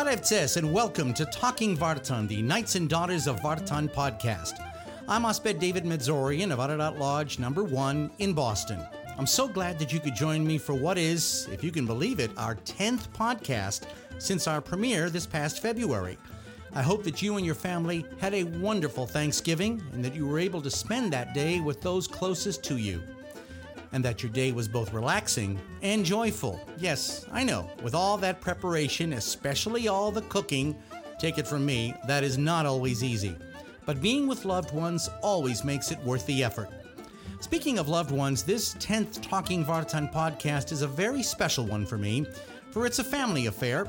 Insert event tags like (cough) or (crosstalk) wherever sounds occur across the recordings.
Parevtses and welcome to Talking Vartan, the Knights and Daughters of Vartan podcast. I'm Asped David Medzorian of Ararat Lodge number one in Boston. I'm so glad that you could join me for what is, if you can believe it, our 10th podcast since our premiere this past February. I hope that you and your family had a wonderful Thanksgiving and that you were able to spend that day with those closest to you and that your day was both relaxing and joyful. Yes, I know, with all that preparation, especially all the cooking, take it from me, that is not always easy. But being with loved ones always makes it worth the effort. Speaking of loved ones, this 10th Talking Vartan podcast is a very special one for me, for it's a family affair.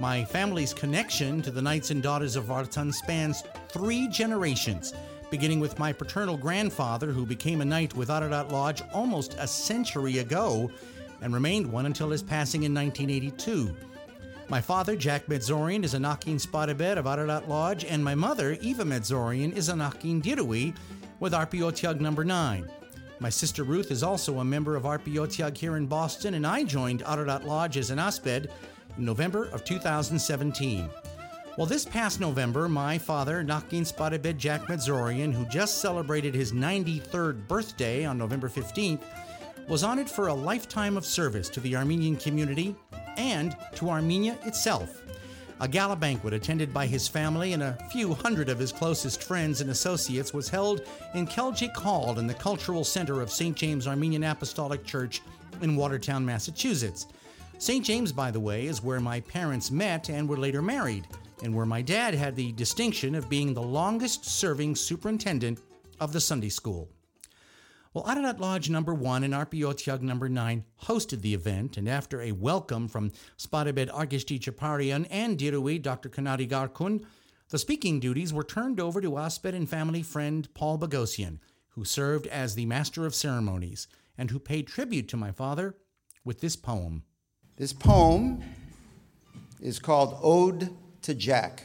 My family's connection to the Knights and Daughters of Vartan spans three generations beginning with my paternal grandfather, who became a knight with Ararat Lodge almost a century ago and remained one until his passing in 1982. My father, Jack Medzorian, is a Nakin Spadabed of Ararat Lodge, and my mother, Eva Medzorian, is a Nakin Dirui with Arpiotiag number 9. My sister Ruth is also a member of Arpiotiag here in Boston, and I joined Ararat Lodge as an Asped in November of 2017. Well, this past November, my father, Nakin Spadabed Jack Medzorian, who just celebrated his 93rd birthday on November 15th, was honored for a lifetime of service to the Armenian community and to Armenia itself. A gala banquet attended by his family and a few hundred of his closest friends and associates was held in Keljik Hall in the Cultural Center of St. James Armenian Apostolic Church in Watertown, Massachusetts. St. James, by the way, is where my parents met and were later married and where my dad had the distinction of being the longest serving superintendent of the Sunday school. Well, Ararat Lodge number one and Arpiotiag number nine hosted the event, and after a welcome from Spadabed Argishti Chaparian and Dirui Dr. Kanadi Garkun, the speaking duties were turned over to Asped and family friend Paul Bogosian, who served as the master of ceremonies and who paid tribute to my father with this poem. This poem is called Ode to Jack.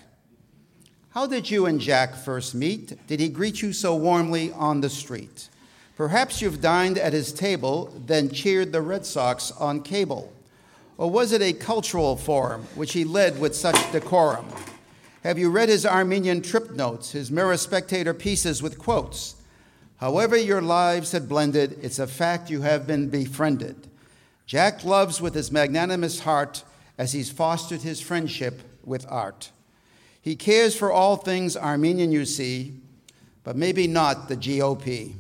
How did you and Jack first meet? Did he greet you so warmly on the street? Perhaps you've dined at his table, then cheered the Red Sox on cable. Or was it a cultural forum which he led with such decorum? Have you read his Armenian trip notes, his Mirror Spectator pieces with quotes? However, your lives had blended, it's a fact you have been befriended. Jack loves with his magnanimous heart as he's fostered his friendship with art. He cares for all things Armenian, you see, but maybe not the GOP.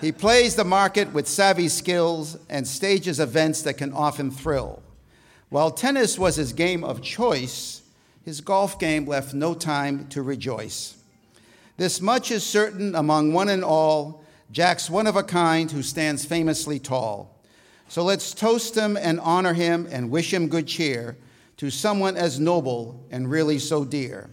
He plays the market with savvy skills and stages events that can often thrill. While tennis was his game of choice, his golf game left no time to rejoice. This much is certain among one and all Jack's one of a kind who stands famously tall. So let's toast him and honor him and wish him good cheer to someone as noble and really so dear.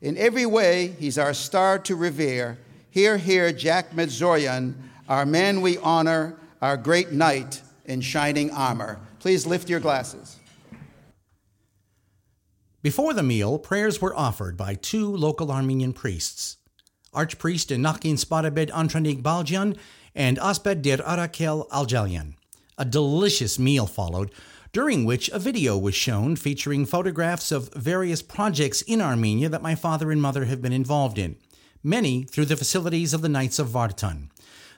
In every way, he's our star to revere. Here, here, Jack Medzorian, our man we honor, our great knight in shining armor. Please lift your glasses. Before the meal, prayers were offered by two local Armenian priests, Archpriest Nakin Spadabed Antranik Baljan and Asped Der Arakel Aljalian. A delicious meal followed, during which a video was shown featuring photographs of various projects in Armenia that my father and mother have been involved in, many through the facilities of the Knights of Vartan.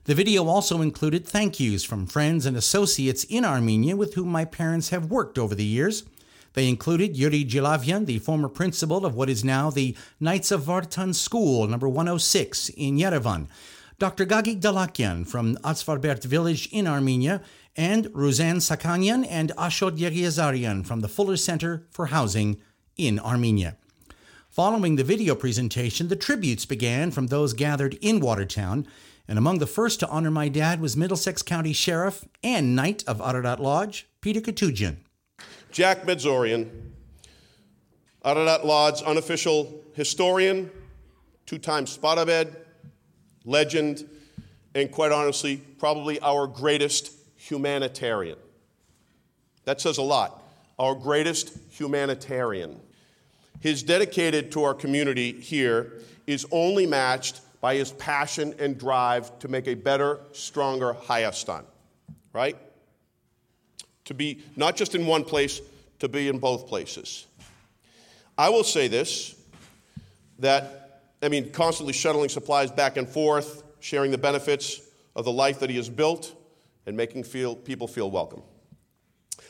The video also included thank yous from friends and associates in Armenia with whom my parents have worked over the years. They included Yuri Jilavian, the former principal of what is now the Knights of Vartan School, number 106 in Yerevan, Dr. Gagik Dalakian from Artsvaberd village in Armenia, and Ruzan Sakanyan and Ashot Yegiazarian from the Fuller Center for Housing in Armenia. Following the video presentation, the tributes began from those gathered in Watertown, and among the first to honor my dad was Middlesex County Sheriff and Knight of Ararat Lodge, Peter Koutoujian. Jack Medzorian, Ararat Lodge unofficial historian, two time Spadabed, legend, and quite honestly, probably our greatest humanitarian. That says a lot. Our greatest humanitarian. His dedicated to our community here is only matched by his passion and drive to make a better, stronger Hayastan, right? To be not just in one place, to be in both places. I will say this that, I mean, constantly shuttling supplies back and forth, sharing the benefits of the life that he has built, and making feel, people feel welcome.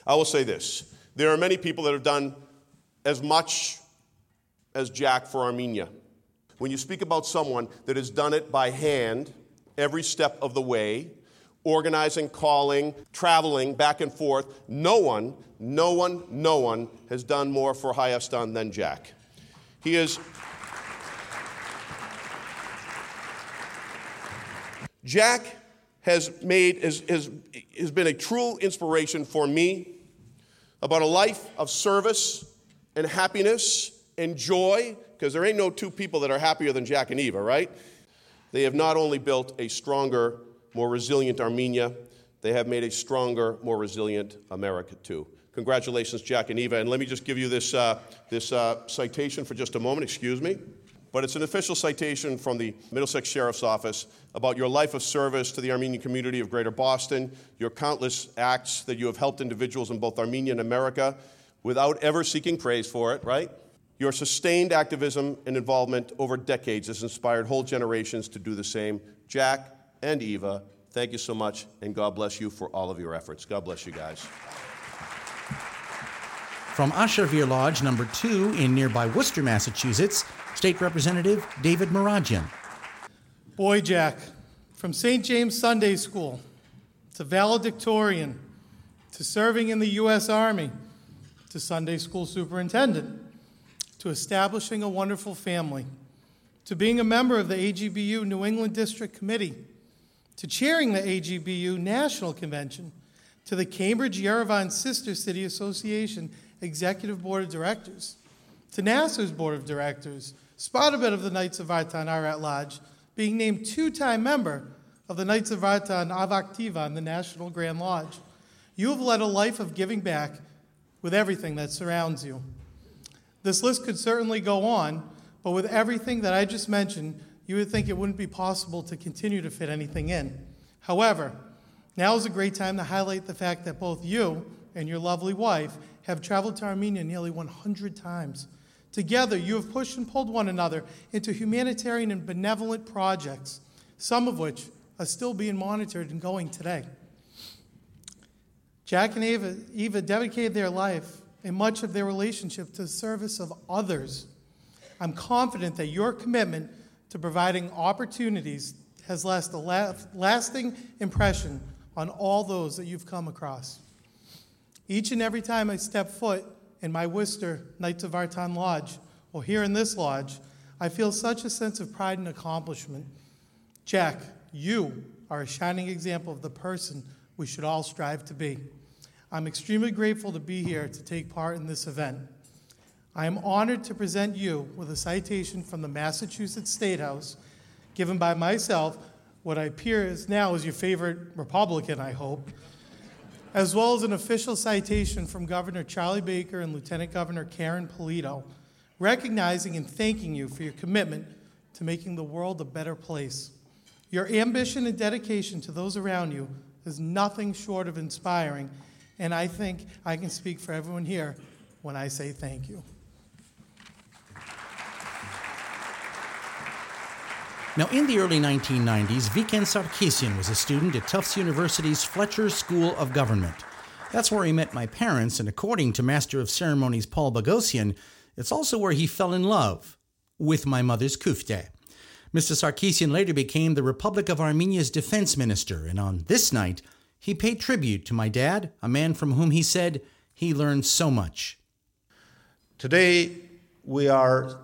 I will say this there are many people that have done as much as Jack for Armenia. When you speak about someone that has done it by hand every step of the way, organizing, calling, traveling back and forth, no one, no one, no one has done more for Hayastan than Jack. He is. Jack has made has, has, has been a true inspiration for me about a life of service and happiness and joy, because there ain't no two people that are happier than Jack and Eva, right? They have not only built a stronger, more resilient Armenia, they have made a stronger, more resilient America too. Congratulations, Jack and Eva. And let me just give you this, uh, this uh, citation for just a moment, excuse me. But it's an official citation from the Middlesex Sheriff's Office about your life of service to the Armenian community of Greater Boston, your countless acts that you have helped individuals in both Armenia and America without ever seeking praise for it, right? Your sustained activism and involvement over decades has inspired whole generations to do the same. Jack and Eva, thank you so much, and God bless you for all of your efforts. God bless you guys. From Ashervere Lodge number two in nearby Worcester, Massachusetts, State Representative David Muradian. Boy Jack, from St. James Sunday School to valedictorian to serving in the U.S. Army to Sunday school superintendent to establishing a wonderful family, to being a member of the AGBU New England District Committee, to chairing the AGBU National Convention, to the Cambridge Yerevan Sister City Association Executive Board of Directors, to NASER's Board of Directors, Spadabed of the Knights of Vartan Ararat Lodge, being named two time member of the Knights of Vartan Avaktivan in the National Grand Lodge. You have led a life of giving back with everything that surrounds you. This list could certainly go on, but with everything that I just mentioned, you would think it wouldn't be possible to continue to fit anything in. However, now is a great time to highlight the fact that both you and your lovely wife have traveled to Armenia nearly 100 times. Together, you have pushed and pulled one another into humanitarian and benevolent projects, some of which are still being monitored and going today. Jack and Eva, Eva dedicated their life and much of their relationship to the service of others. I'm confident that your commitment to providing opportunities has left a lasting impression on all those that you've come across. Each and every time I step foot in my Worcester Knights of Vartan Lodge or here in this lodge, I feel such a sense of pride and accomplishment. Jack, you are a shining example of the person we should all strive to be. I'm extremely grateful to be here to take part in this event. I am honored to present you with a citation from the Massachusetts State House given by myself, what I appear is now is your favorite Republican, I hope, as well as an official citation from Governor Charlie Baker and Lieutenant Governor Karen Polito, recognizing and thanking you for your commitment to making the world a better place. Your ambition and dedication to those around you is nothing short of inspiring and I think I can speak for everyone here when I say thank you. Now, in the early 1990s, Viken Sarkisian was a student at Tufts University's Fletcher School of Government. That's where he met my parents, and according to Master of Ceremonies Paul Bogosian, it's also where he fell in love with my mother's kufte. Mr. Sarkisian later became the Republic of Armenia's defense minister, and on this night, he paid tribute to my dad, a man from whom he said he learned so much. Today, we are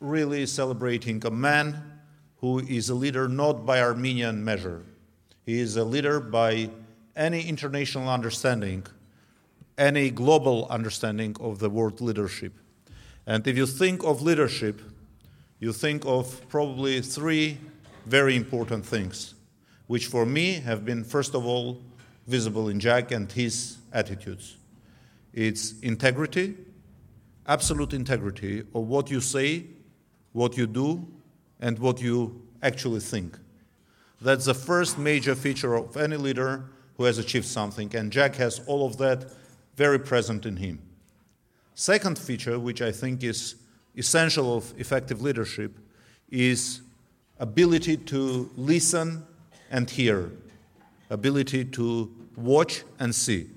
really celebrating a man who is a leader not by Armenian measure. He is a leader by any international understanding, any global understanding of the word leadership. And if you think of leadership, you think of probably three very important things, which for me have been, first of all, visible in Jack and his attitudes. It's integrity, absolute integrity of what you say, what you do, and what you actually think. That's the first major feature of any leader who has achieved something, and Jack has all of that very present in him. Second feature, which I think is essential of effective leadership is ability to listen and hear, ability to watch and see.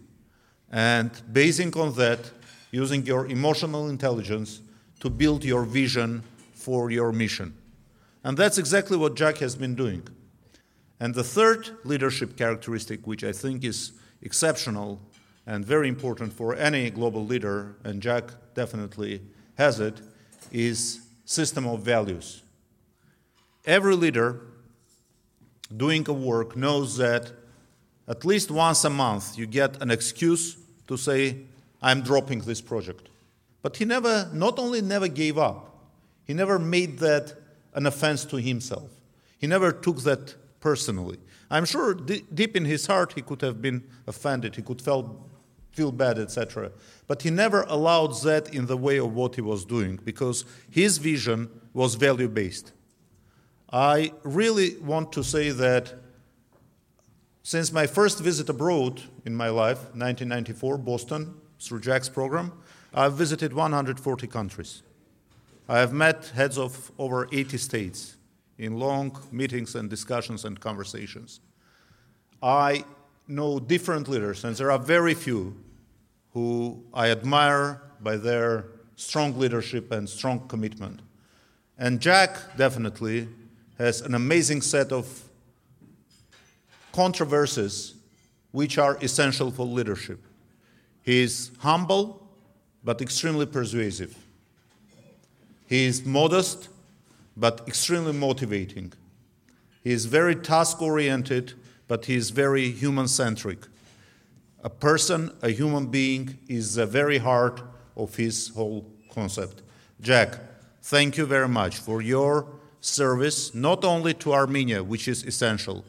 And basing on that, using your emotional intelligence to build your vision for your mission. And that's exactly what Jack has been doing. And the third leadership characteristic, which I think is exceptional and very important for any global leader, and Jack definitely has it, is system of values. Every leader doing a work knows that at least once a month you get an excuse to say, I'm dropping this project. But he never, not only never gave up, he never made that an offense to himself. He never took that personally. I'm sure d- deep in his heart he could have been offended, he could feel, feel bad, etc. But he never allowed that in the way of what he was doing because his vision was value based. I really want to say that since my first visit abroad in my life, 1994, Boston, through Jack's program, I've visited 140 countries. I have met heads of over 80 states in long meetings and discussions and conversations. I know different leaders, and there are very few who I admire by their strong leadership and strong commitment. And Jack definitely has an amazing set of controversies which are essential for leadership. He is humble but extremely persuasive. He is modest but extremely motivating. He is very task oriented, but he is very human centric. A person, a human being, is the very heart of his whole concept. Jack, thank you very much for your service, not only to Armenia, which is essential,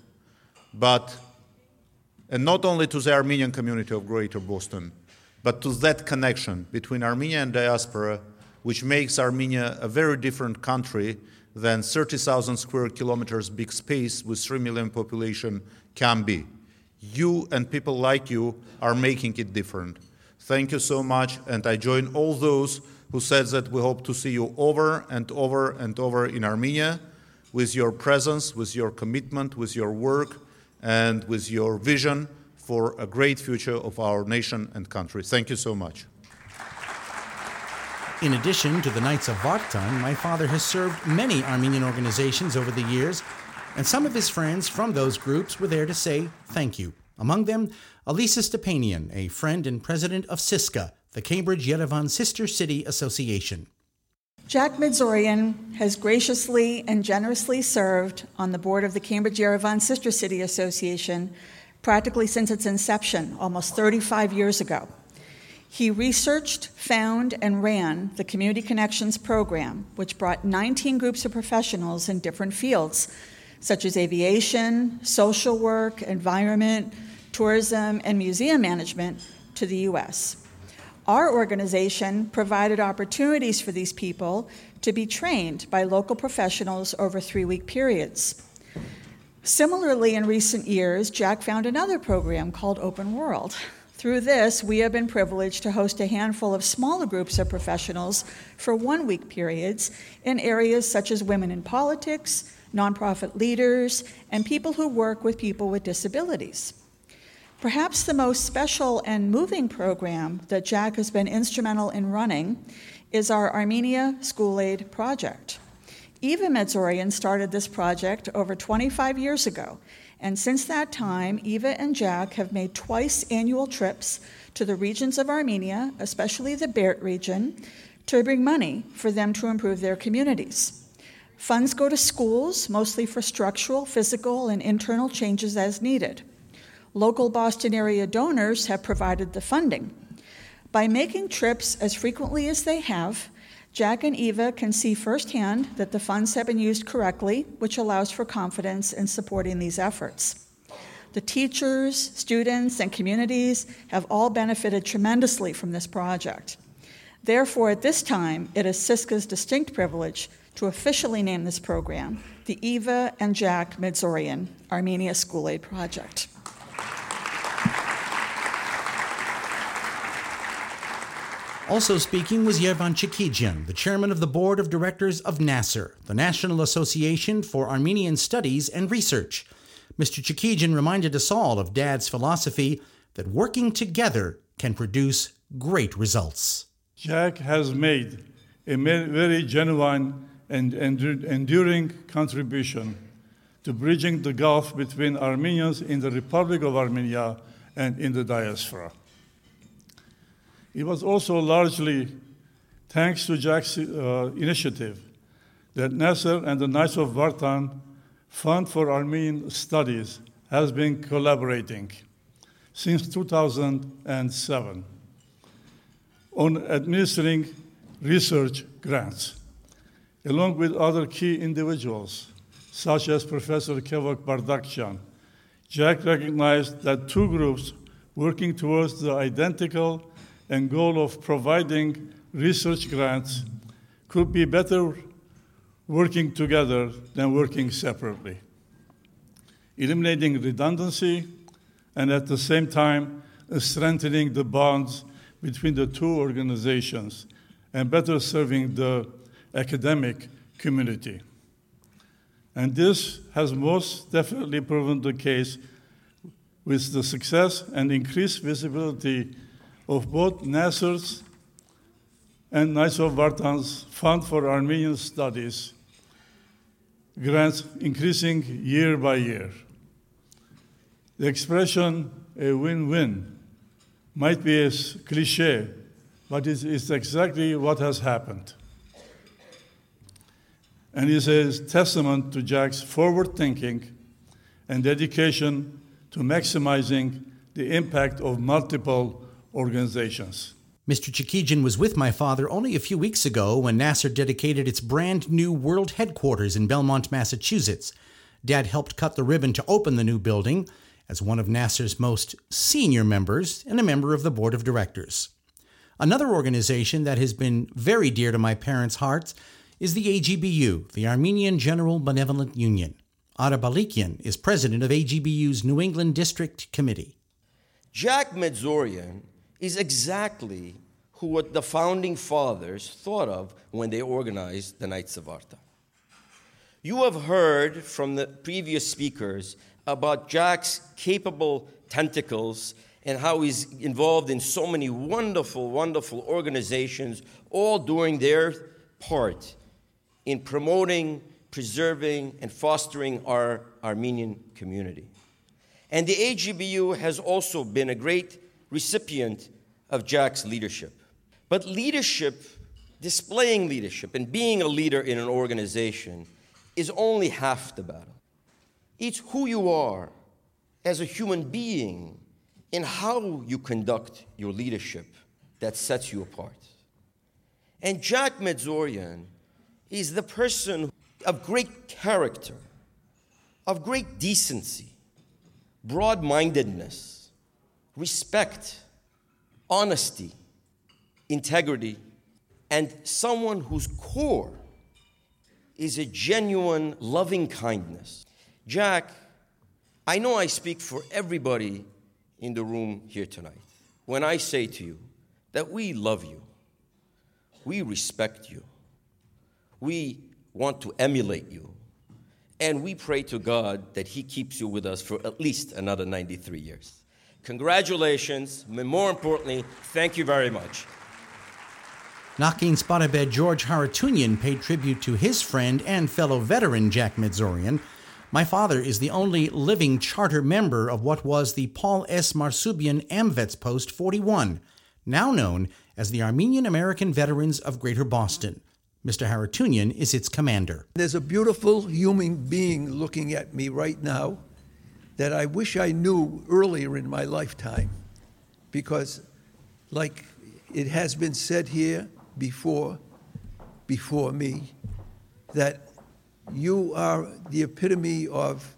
but and not only to the Armenian community of Greater Boston, but to that connection between Armenia and diaspora, which makes Armenia a very different country than 30,000 square kilometers big space with 3 million population can be. You and people like you are making it different. Thank you so much, and I join all those who said that we hope to see you over and over and over in Armenia with your presence, with your commitment, with your work, and with your vision for a great future of our nation and country. Thank you so much. In addition to the Knights of Vartan, my father has served many Armenian organizations over the years, and some of his friends from those groups were there to say thank you. Among them, Elisa Stepanian, a friend and president of CISCA, the Cambridge Yerevan Sister City Association. Jack Medzorian has graciously and generously served on the board of the Cambridge Yerevan Sister City Association practically since its inception almost 35 years ago. He researched, found, and ran the Community Connections program, which brought 19 groups of professionals in different fields, such as aviation, social work, environment, tourism, and museum management, to the U.S. Our organization provided opportunities for these people to be trained by local professionals over three week periods. Similarly, in recent years, Jack found another program called Open World. Through this, we have been privileged to host a handful of smaller groups of professionals for one week periods in areas such as women in politics, nonprofit leaders, and people who work with people with disabilities. Perhaps the most special and moving program that Jack has been instrumental in running is our Armenia School Aid Project. Eva Medzorian started this project over 25 years ago, and since that time, Eva and Jack have made twice annual trips to the regions of Armenia, especially the Berd region, to bring money for them to improve their communities. Funds go to schools, mostly for structural, physical, and internal changes as needed. Local Boston area donors have provided the funding. By making trips as frequently as they have, Jack and Eva can see firsthand that the funds have been used correctly, which allows for confidence in supporting these efforts. The teachers, students, and communities have all benefited tremendously from this project. Therefore, at this time, it is CISCA's distinct privilege to officially name this program the Eva and Jack Medzorian Armenia School Aid Project. Also speaking was Yervant Chekijian, the chairman of the board of directors of NASER, the National Association for Armenian Studies and Research. Mr. Chekijian reminded us all of Dad's philosophy that working together can produce great results. Jack has made a very genuine and enduring contribution to bridging the gulf between Armenians in the Republic of Armenia and in the diaspora. It was also largely thanks to Jack's uh, initiative that NASER and the Knights of Vartan Fund for Armenian Studies has been collaborating since 2007 on administering research grants, along with other key individuals, such as Professor Kevork Bardakjian. Jack recognized that two groups working towards the identical and goal of providing research grants could be better working together than working separately, eliminating redundancy and at the same time strengthening the bonds between the two organizations and better serving the academic community. And this has most definitely proven the case with the success and increased visibility of both NASER's and of Fund for Armenian Studies grants increasing year by year. The expression a win win might be a cliche, but it's, exactly what has happened. And is a testament to Jack's forward thinking and dedication to maximizing the impact of multiple organizations. Mr. Chekijian was with my father only a few weeks ago when NASER dedicated its brand new world headquarters in Belmont, Massachusetts. Dad helped cut the ribbon to open the new building as one of NASER's most senior members and a member of the board of directors. Another organization that has been very dear to my parents' hearts is the AGBU, the Armenian General Benevolent Union. Ara Balikian is president of AGBU's New England District Committee. Jack Medzorian is exactly who what the founding fathers thought of when they organized the Knights of Vartan. You have heard from the previous speakers about Jack's capable tentacles and how he's involved in so many wonderful, wonderful organizations, all doing their part in promoting, preserving, and fostering our Armenian community. And the AGBU has also been a great recipient of Jack's leadership. But leadership, displaying leadership, and being a leader in an organization is only half the battle. It's who you are as a human being and how you conduct your leadership that sets you apart. And Jack Medzorian is the person of great character, of great decency, broad mindedness, respect, honesty, integrity, and someone whose core is a genuine loving kindness. Jack, I know I speak for everybody in the room here tonight when I say to you that we love you, we respect you, we want to emulate you, and we pray to God that He keeps you with us for at least another 93 years. Congratulations, and more importantly, thank you very much. Nakin Spadabed George Haratunian paid tribute to his friend and fellow veteran Jack Medzorian. My father is the only living charter member of what was the Paul S. Marsubian AMVETS Post 41, now known as the Armenian American Veterans of Greater Boston. Mr. Haratunian is its commander. There's a beautiful human being looking at me right now that I wish I knew earlier in my lifetime. Because, like it has been said here before, before me, that you are the epitome of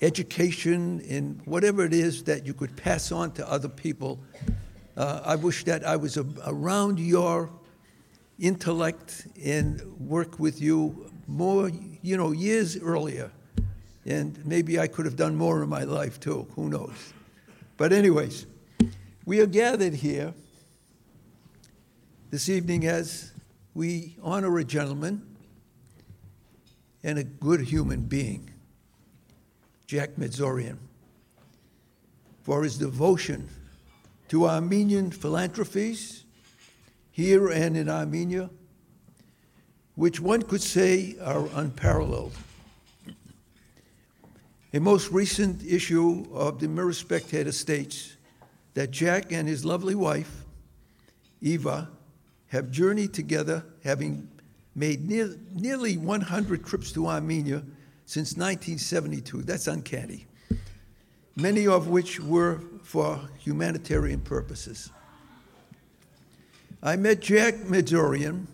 education in whatever it is that you could pass on to other people. Uh, I wish that I was a, around your intellect and work with you more, you know, years earlier. And maybe I could have done more in my life too, who knows. But, anyways, we are gathered here this evening as we honor a gentleman and a good human being, Jack Medzorian, for his devotion to Armenian philanthropies here and in Armenia, which one could say are unparalleled. A most recent issue of the Mirror Spectator states that Jack and his lovely wife, Eva, have journeyed together, having made near, nearly 100 trips to Armenia since 1972. That's uncanny. Many of which were for humanitarian purposes. I met Jack Medzorian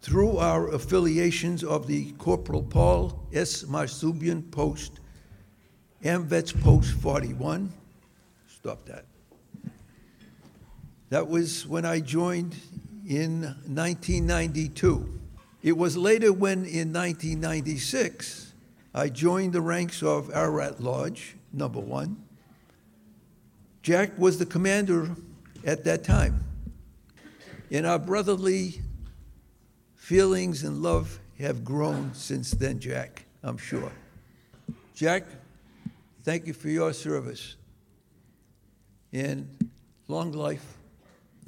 through our affiliations of the Corporal Paul S. Marsubian Post, AMVETS Post 41. Stop that. That was when I joined in 1992. It was later when, in 1996, I joined the ranks of Ararat Lodge, number one. Jack was the commander at that time. And our brotherly feelings and love have grown since then, Jack, I'm sure. Jack, thank you for your service. And long life,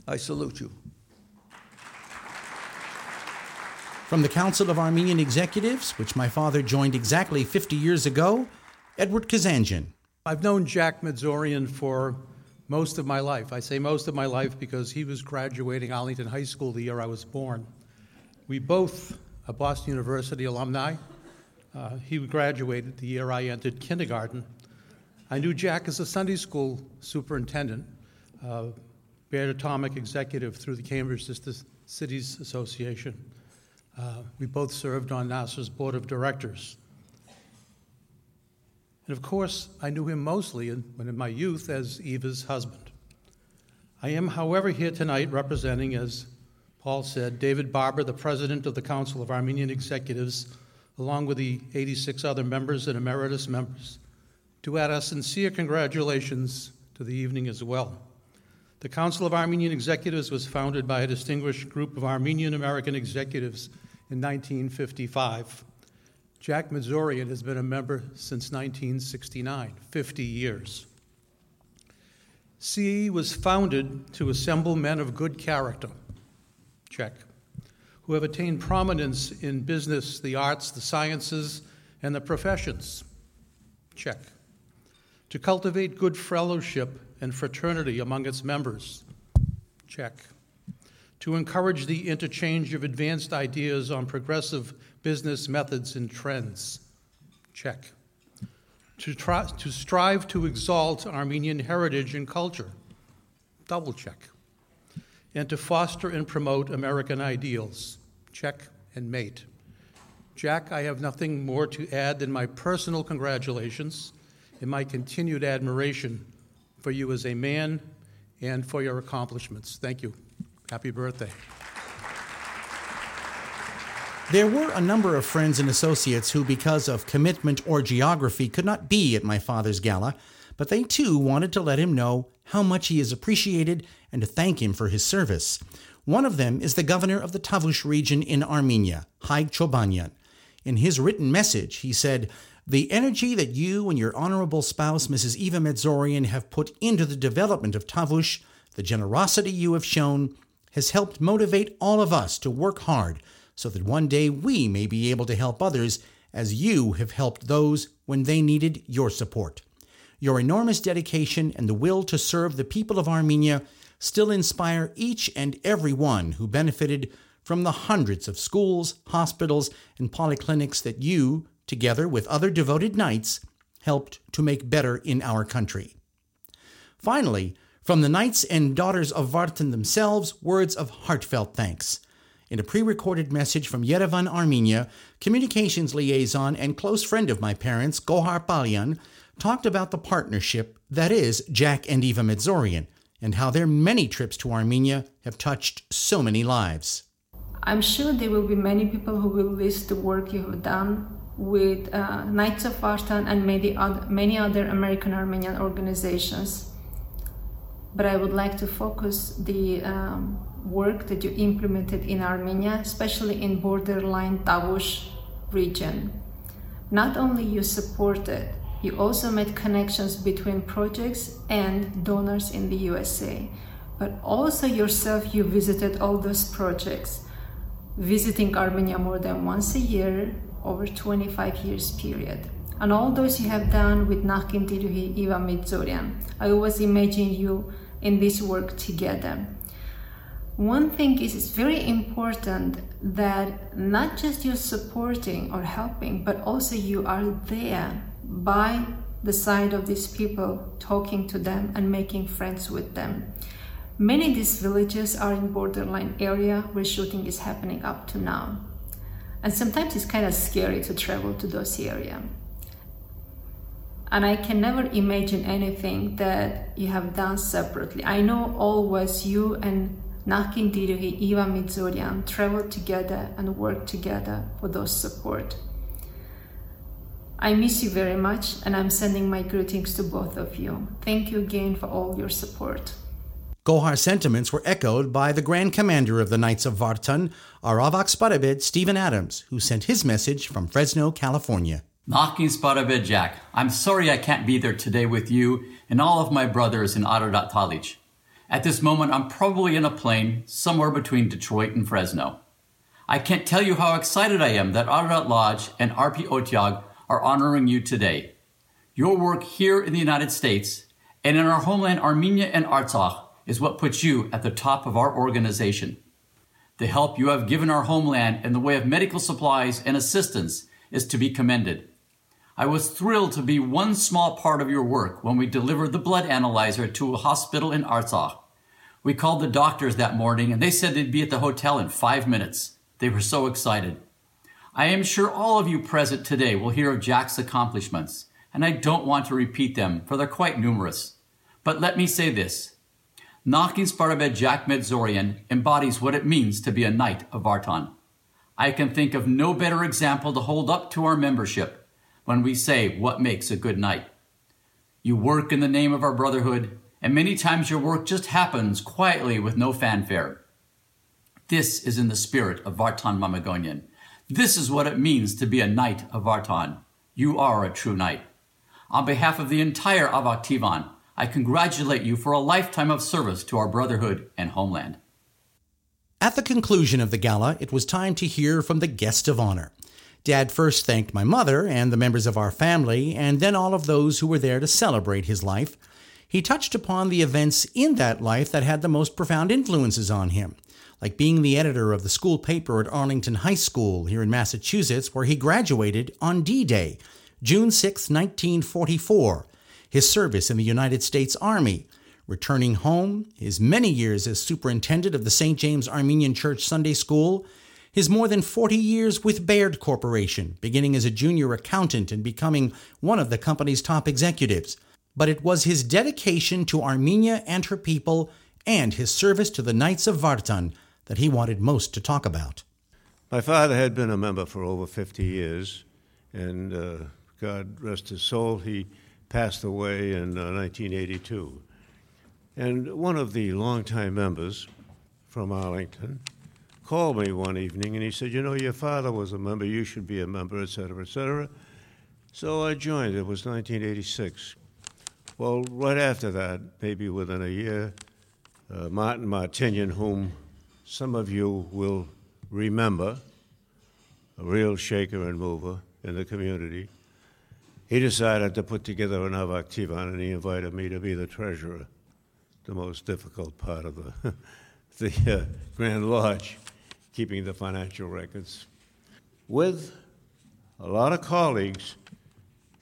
I salute you. From the Council of Armenian Executives, which my father joined exactly 50 years ago, Edward Kazanjian. I've known Jack Medzorian for most of my life. I say most of my life because he was graduating Arlington High School the year I was born. We both are Boston University alumni. Uh, he graduated the year I entered kindergarten. I knew Jack as a Sunday school superintendent, uh, Baird Atomic executive through the Cambridge Cities Association. Uh, we both served on NASER's board of directors. And of course, I knew him mostly in, when in my youth as Eva's husband. I am, however, here tonight representing, as Paul said, David Barber, the president of the Council of Armenian Executives, along with the 86 other members and emeritus members, to add our sincere congratulations to the evening as well. The Council of Armenian Executives was founded by a distinguished group of Armenian American executives in 1955. Jack Medzorian has been a member since 1969, 50 years. CE was founded to assemble men of good character, check, who have attained prominence in business, the arts, the sciences, and the professions, check, to cultivate good fellowship and fraternity among its members, check, to encourage the interchange of advanced ideas on progressive business methods and trends. Check. To, try, to strive to exalt Armenian heritage and culture. Double check. And to foster and promote American ideals. Check and mate. Jack, I have nothing more to add than my personal congratulations and my continued admiration for you as a man and for your accomplishments. Thank you. Happy birthday. There were a number of friends and associates who, because of commitment or geography, could not be at my father's gala, but they too wanted to let him know how much he is appreciated and to thank him for his service. One of them is the governor of the Tavush region in Armenia, Haig Chobanyan. In his written message, he said, The energy that you and your honorable spouse, Mrs. Eva Medzorian, have put into the development of Tavush, the generosity you have shown, has helped motivate all of us to work hard so that one day we may be able to help others as you have helped those when they needed your support. Your enormous dedication and the will to serve the people of Armenia still inspire each and every one who benefited from the hundreds of schools, hospitals, and polyclinics that you, together with other devoted knights, helped to make better in our country. Finally, from the knights and daughters of Vartan themselves, words of heartfelt thanks. In a pre recorded message from Yerevan, Armenia, communications liaison and close friend of my parents, Gohar Palyan, talked about the partnership that is Jack and Eva Medzorian and how their many trips to Armenia have touched so many lives. I'm sure there will be many people who will list the work you have done with uh, Knights of Vartan and many other, many other American Armenian organizations. but I would like to focus the um, work that you implemented in Armenia, especially in borderline Tavush region. Not only you supported, you also made connections between projects and donors in the USA, but also yourself you visited all those projects, visiting Armenia more than once a year over 25 years period. And all those you have done with Nakin Tiruhi Iva Medzorian. I always imagine you in this work together. One thing is it's very important that not just you're supporting or helping, but also you are there by the side of these people, talking to them and making friends with them. Many of these villages are in borderline area where shooting is happening up to now. And sometimes it's kind of scary to travel to those areas and I can never imagine anything that you have done separately. I know always you and Nakin Diruhi, Iva Mitsurian traveled together and worked together for those support. I miss you very much and I'm sending my greetings to both of you. Thank you again for all your support. Gohar's sentiments were echoed by the Grand Commander of the Knights of Vartan, our Avak Sparabed, Stephen Adams, who sent his message from Fresno, California. Nakin Sparabed Jack, I'm sorry I can't be there today with you and all of my brothers in Ararat Talich. At this moment, I'm probably in a plane somewhere between Detroit and Fresno. I can't tell you how excited I am that Ararat Lodge and Arpiotiag are honoring you today. Your work here in the United States and in our homeland Armenia and Artsakh is what puts you at the top of our organization. The help you have given our homeland in the way of medical supplies and assistance is to be commended. I was thrilled to be one small part of your work when we delivered the blood analyzer to a hospital in Artsakh. We called the doctors that morning and they said they'd be at the hotel in five minutes. They were so excited. I am sure all of you present today will hear of Jack's accomplishments, and I don't want to repeat them, for they're quite numerous. But let me say this. Nakin Sparabed Jack Medzorian embodies what it means to be a knight of Vartan. I can think of no better example to hold up to our membership when we say what makes a good knight. You work in the name of our brotherhood, and many times your work just happens quietly with no fanfare. This is in the spirit of Vartan Mamagonian. This is what it means to be a knight of Vartan. You are a true knight. On behalf of the entire Avaktivan, I congratulate you for a lifetime of service to our brotherhood and homeland. At the conclusion of the gala, it was time to hear from the guest of honor. Dad first thanked my mother and the members of our family, and then all of those who were there to celebrate his life. He touched upon the events in that life that had the most profound influences on him, like being the editor of the school paper at Arlington High School here in Massachusetts, where he graduated on D Day, June 6, 1944, his service in the United States Army, returning home, his many years as superintendent of the St. James Armenian Church Sunday School, his more than 40 years with Baird Corporation, beginning as a junior accountant and becoming one of the company's top executives. But it was his dedication to Armenia and her people and his service to the Knights of Vartan that he wanted most to talk about. My father had been a member for over 50 years, and uh, God rest his soul, he passed away in uh, 1982. And one of the longtime members from Arlington called me one evening and he said, You know, your father was a member, you should be a member, et cetera, et cetera. So I joined. It was 1986. Well, right after that, maybe within a year, uh, Martin Martinian, whom some of you will remember, a real shaker and mover in the community, he decided to put together an Avaktivan and he invited me to be the treasurer, the most difficult part of the, (laughs) the uh, Grand Lodge keeping the financial records. With a lot of colleagues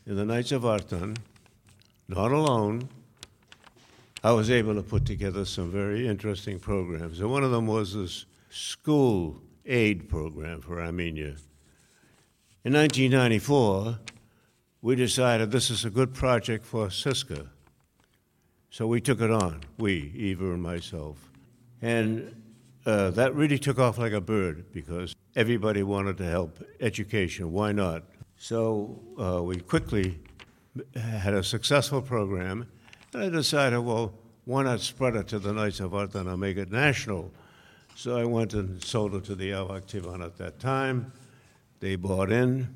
in the Knights of Vartan, not alone, I was able to put together some very interesting programs. And one of them was this school aid program for Armenia. In 1994, we decided this is a good project for CISCA. So we took it on, we, Eva and myself. And uh, that really took off like a bird because everybody wanted to help education. Why not? So uh, we quickly had a successful program, and I decided, well, why not spread it to the Knights of Vartan and make it national? So I went and sold it to the Avak Tivan at that time. They bought in,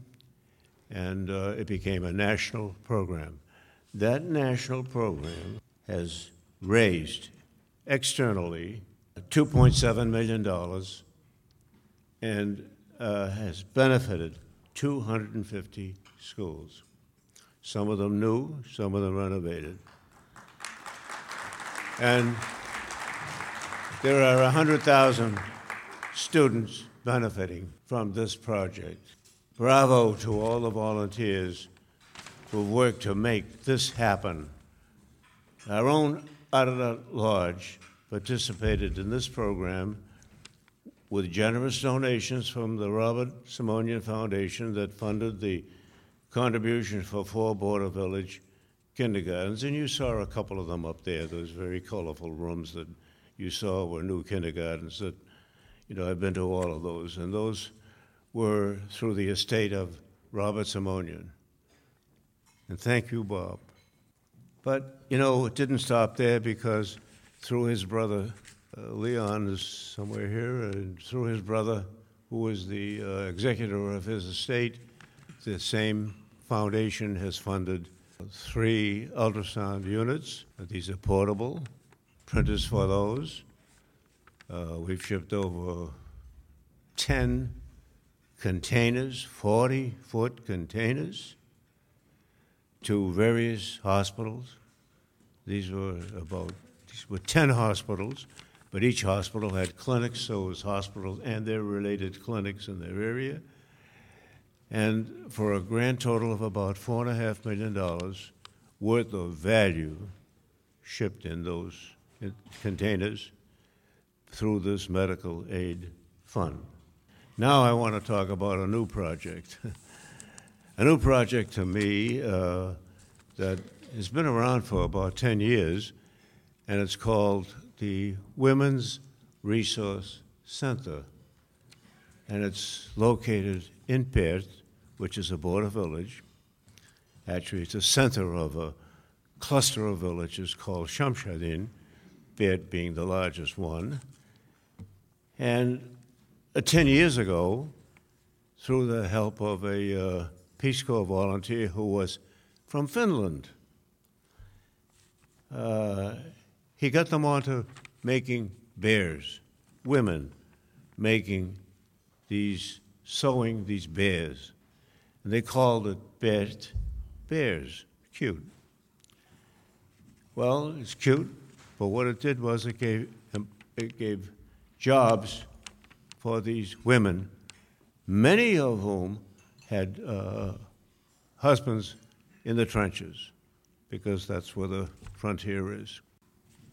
and uh, it became a national program. That national program has raised externally $2.7 million and uh, has benefited 250 schools. Some of them new, some of them renovated. And there are 100,000 students benefiting from this project. Bravo to all the volunteers who worked to make this happen. Our own Ararat Lodge participated in this program with generous donations from the Robert Simonian Foundation that funded the contribution for four Border Village kindergartens. And you saw a couple of them up there, those very colorful rooms that you saw were new kindergartens that, you know, I've been to all of those. And those were through the estate of Robert Simonian. And thank you, Bob. But, you know, it didn't stop there because through his brother, uh, Leon is somewhere here, and through his brother, who was the uh, executor of his estate, the same foundation has funded three ultrasound units. These are portable, printers for those. Uh, we've shipped over 10 containers, 40 foot containers, to various hospitals. These were about these were 10 hospitals, but each hospital had clinics, so it was hospitals and their related clinics in their area. And for a grand total of about $4.5 million worth of value shipped in those containers through this medical aid fund. Now I want to talk about a new project. (laughs) a new project to me uh, that has been around for about 10 years, and it's called the Women's Resource Center. And it's located in Berd, which is a border village. Actually, it's a center of a cluster of villages called Shamshadin, Berd being the largest one. And uh, 10 years ago, through the help of a uh, Peace Corps volunteer who was from Finland, uh, he got them onto making bears, women making these, sewing these bears. And they called it bears, bears, cute. Well, it's cute, but what it did was it gave, it gave jobs for these women, many of whom had uh, husbands in the trenches, because that's where the frontier is.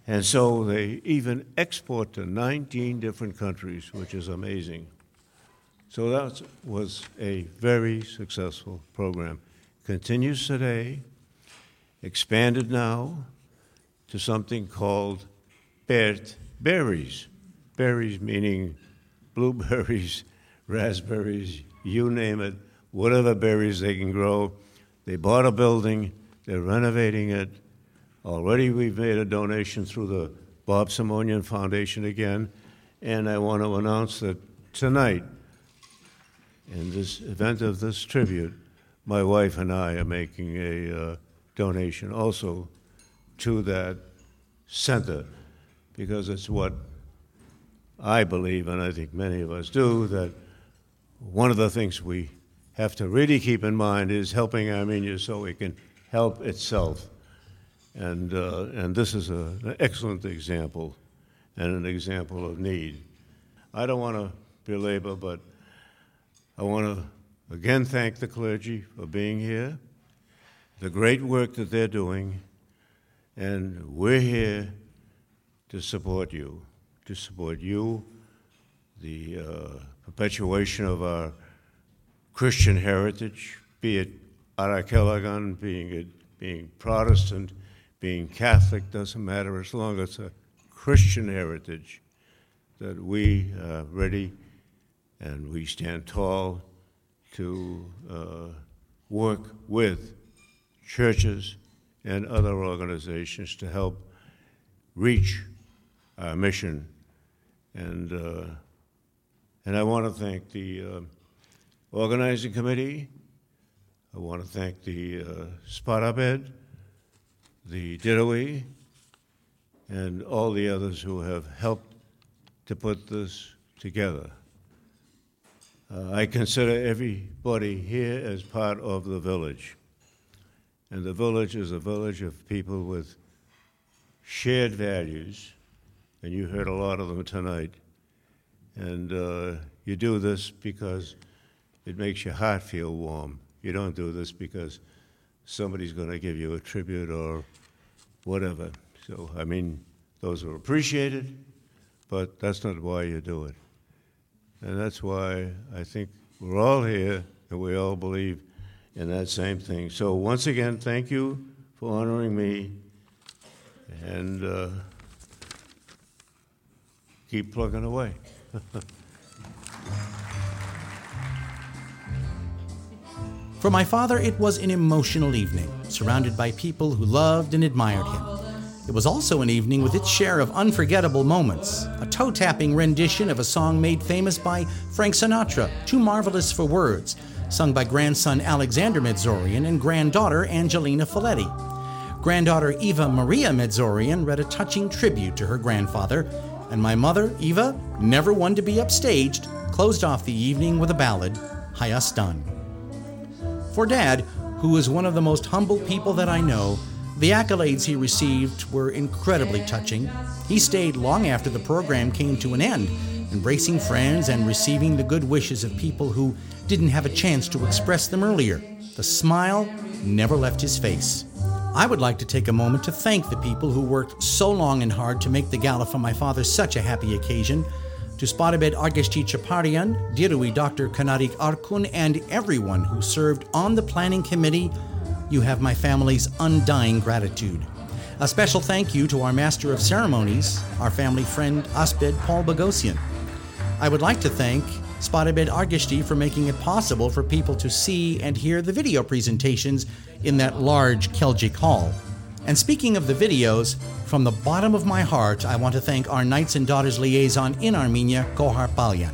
And so they even export to 19 different countries, which is amazing. So that was a very successful program. Continues today, expanded now to something called Bert Berries. Berries meaning blueberries, (laughs) raspberries, you name it, whatever berries they can grow. They bought a building, they're renovating it, Already we've made a donation through the Bob Simonian Foundation again, and I want to announce that tonight, in this event of this tribute, my wife and I are making a uh, donation also to that center because it's what I believe, and I think many of us do, that one of the things we have to really keep in mind is helping Armenia so it can help itself. And, uh, and this is a, an excellent example and an example of need. I don't want to belabor, but I want to again thank the clergy for being here, the great work that they're doing, and we're here to support you, to support you, the uh, perpetuation of our Christian heritage, be it Arakelagan, being, being Protestant, being Catholic doesn't matter as long as it's a Christian heritage that we are ready and we stand tall to uh, work with churches and other organizations to help reach our mission. And, uh, and I want to thank the uh, organizing committee. I want to thank the uh, Sparabed, the Didoe, and all the others who have helped to put this together. Uh, I consider everybody here as part of the village. And the village is a village of people with shared values, and you heard a lot of them tonight. And uh, you do this because it makes your heart feel warm. You don't do this because somebody's going to give you a tribute or whatever. So, I mean, those are appreciated, but that's not why you do it. And that's why I think we're all here and we all believe in that same thing. So, once again, thank you for honoring me and uh, keep plugging away. (laughs) For my father, it was an emotional evening, surrounded by people who loved and admired him. It was also an evening with its share of unforgettable moments, a toe tapping rendition of a song made famous by Frank Sinatra, Too Marvelous for Words, sung by grandson Alexander Medzorian and granddaughter Angelina Folletti. Granddaughter Eva Maria Medzorian read a touching tribute to her grandfather, and my mother, Eva, never one to be upstaged, closed off the evening with a ballad, Hayastan. For Dad, who is one of the most humble people that I know, the accolades he received were incredibly touching. He stayed long after the program came to an end, embracing friends and receiving the good wishes of people who didn't have a chance to express them earlier. The smile never left his face. I would like to take a moment to thank the people who worked so long and hard to make the gala for my father such a happy occasion. To Sparabed Argesti Chaparian, Dirui Dr. Kanarik Arkun, and everyone who served on the planning committee, you have my family's undying gratitude. A special thank you to our Master of Ceremonies, our family friend Asped Paul Bogosian. I would like to thank Sparabed Argesti for making it possible for people to see and hear the video presentations in that large Kelgic hall. And speaking of the videos, from the bottom of my heart, I want to thank our Knights and Daughters liaison in Armenia, Kohar Palyan.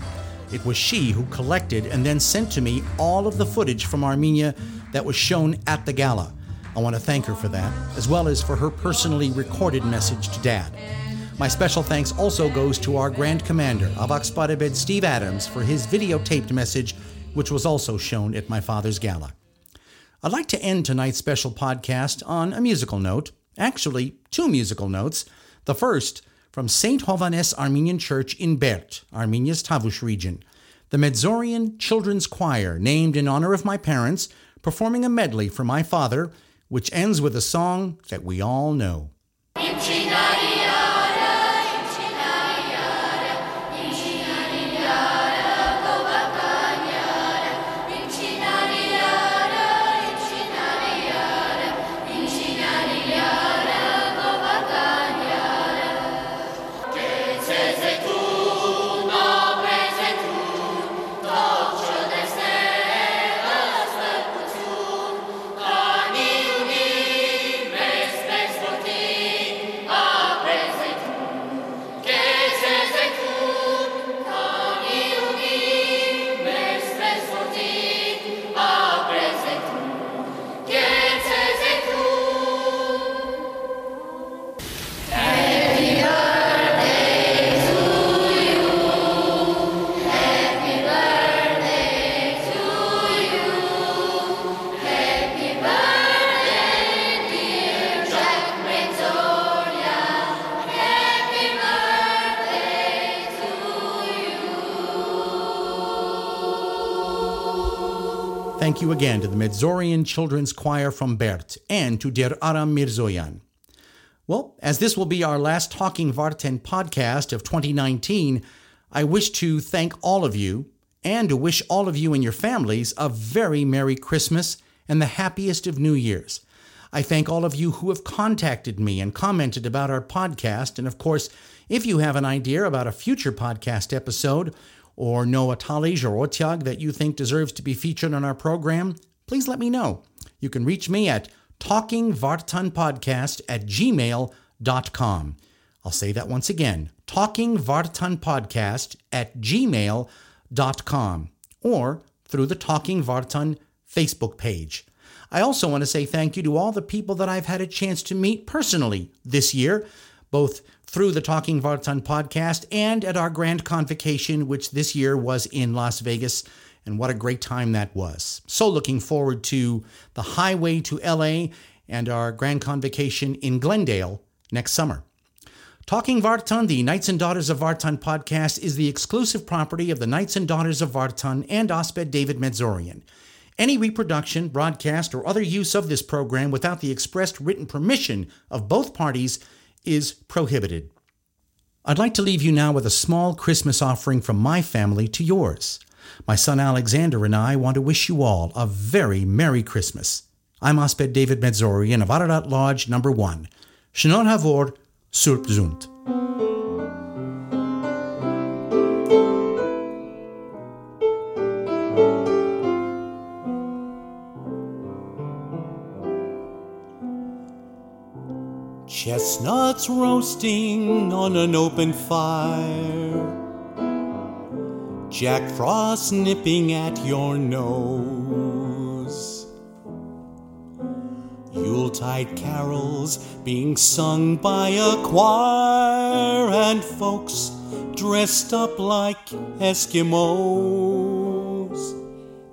It was she who collected and then sent to me all of the footage from Armenia that was shown at the gala. I want to thank her for that, as well as for her personally recorded message to Dad. My special thanks also goes to our Grand Commander, Avak Sparabed Steve Adams, for his videotaped message, which was also shown at my father's gala. I'd like to end tonight's special podcast on a musical note, actually, two musical notes. The first from St. Hovannes Armenian Church in Berd, Armenia's Tavush region. The Medzorian Children's Choir, named in honor of my parents, performing a medley for my father, which ends with a song that we all know. Thank you again to the Medzorian Children's Choir from Berd and to Der Aram Mirzoyan. Well, as this will be our last Talking Vartan podcast of 2019, I wish to thank all of you and to wish all of you and your families a very Merry Christmas and the happiest of New Years. I thank all of you who have contacted me and commented about our podcast. And of course, if you have an idea about a future podcast episode or know a Talij or Otyag that you think deserves to be featured on our program, please let me know. You can reach me at talkingvartanpodcast at gmail.com. I'll say that once again Talking Vartan Podcast at gmail.com or through the Talking Vartan Facebook page. I also want to say thank you to all the people that I've had a chance to meet personally this year, both through the Talking Vartan podcast and at our grand convocation, which this year was in Las Vegas. And what a great time that was. So, looking forward to the highway to LA and our grand convocation in Glendale next summer. Talking Vartan, the Knights and Daughters of Vartan podcast, is the exclusive property of the Knights and Daughters of Vartan and Asped David Medzorian. Any reproduction, broadcast, or other use of this program without the expressed written permission of both parties is prohibited. I'd like to leave you now with a small Christmas offering from my family to yours. My son Alexander and I want to wish you all a very Merry Christmas. I'm Asped David Medzorian of Ararat Lodge number 1. Shnon Havor, Surp Zunt. Chestnuts roasting on an open fire. Jack Frost nipping at your nose. Yuletide carols being sung by a choir, and folks dressed up like Eskimos.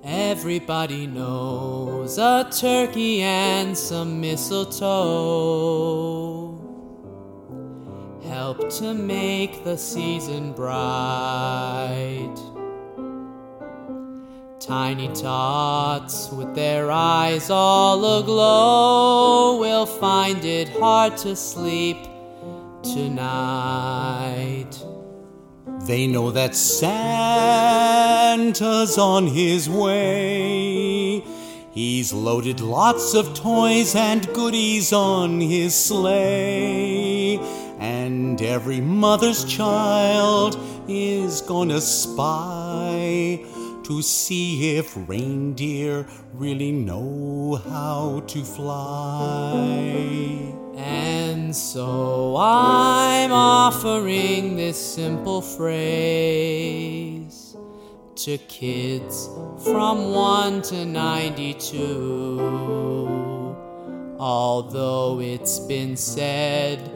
Everybody knows a turkey and some mistletoe help to make the season bright. Tiny tots with their eyes all aglow will find it hard to sleep tonight. They know that Santa's on his way. He's loaded lots of toys and goodies on his sleigh. And every mother's child is gonna spy to see if reindeer really know how to fly. And so I'm offering this simple phrase to kids from 1 to 92. Although it's been said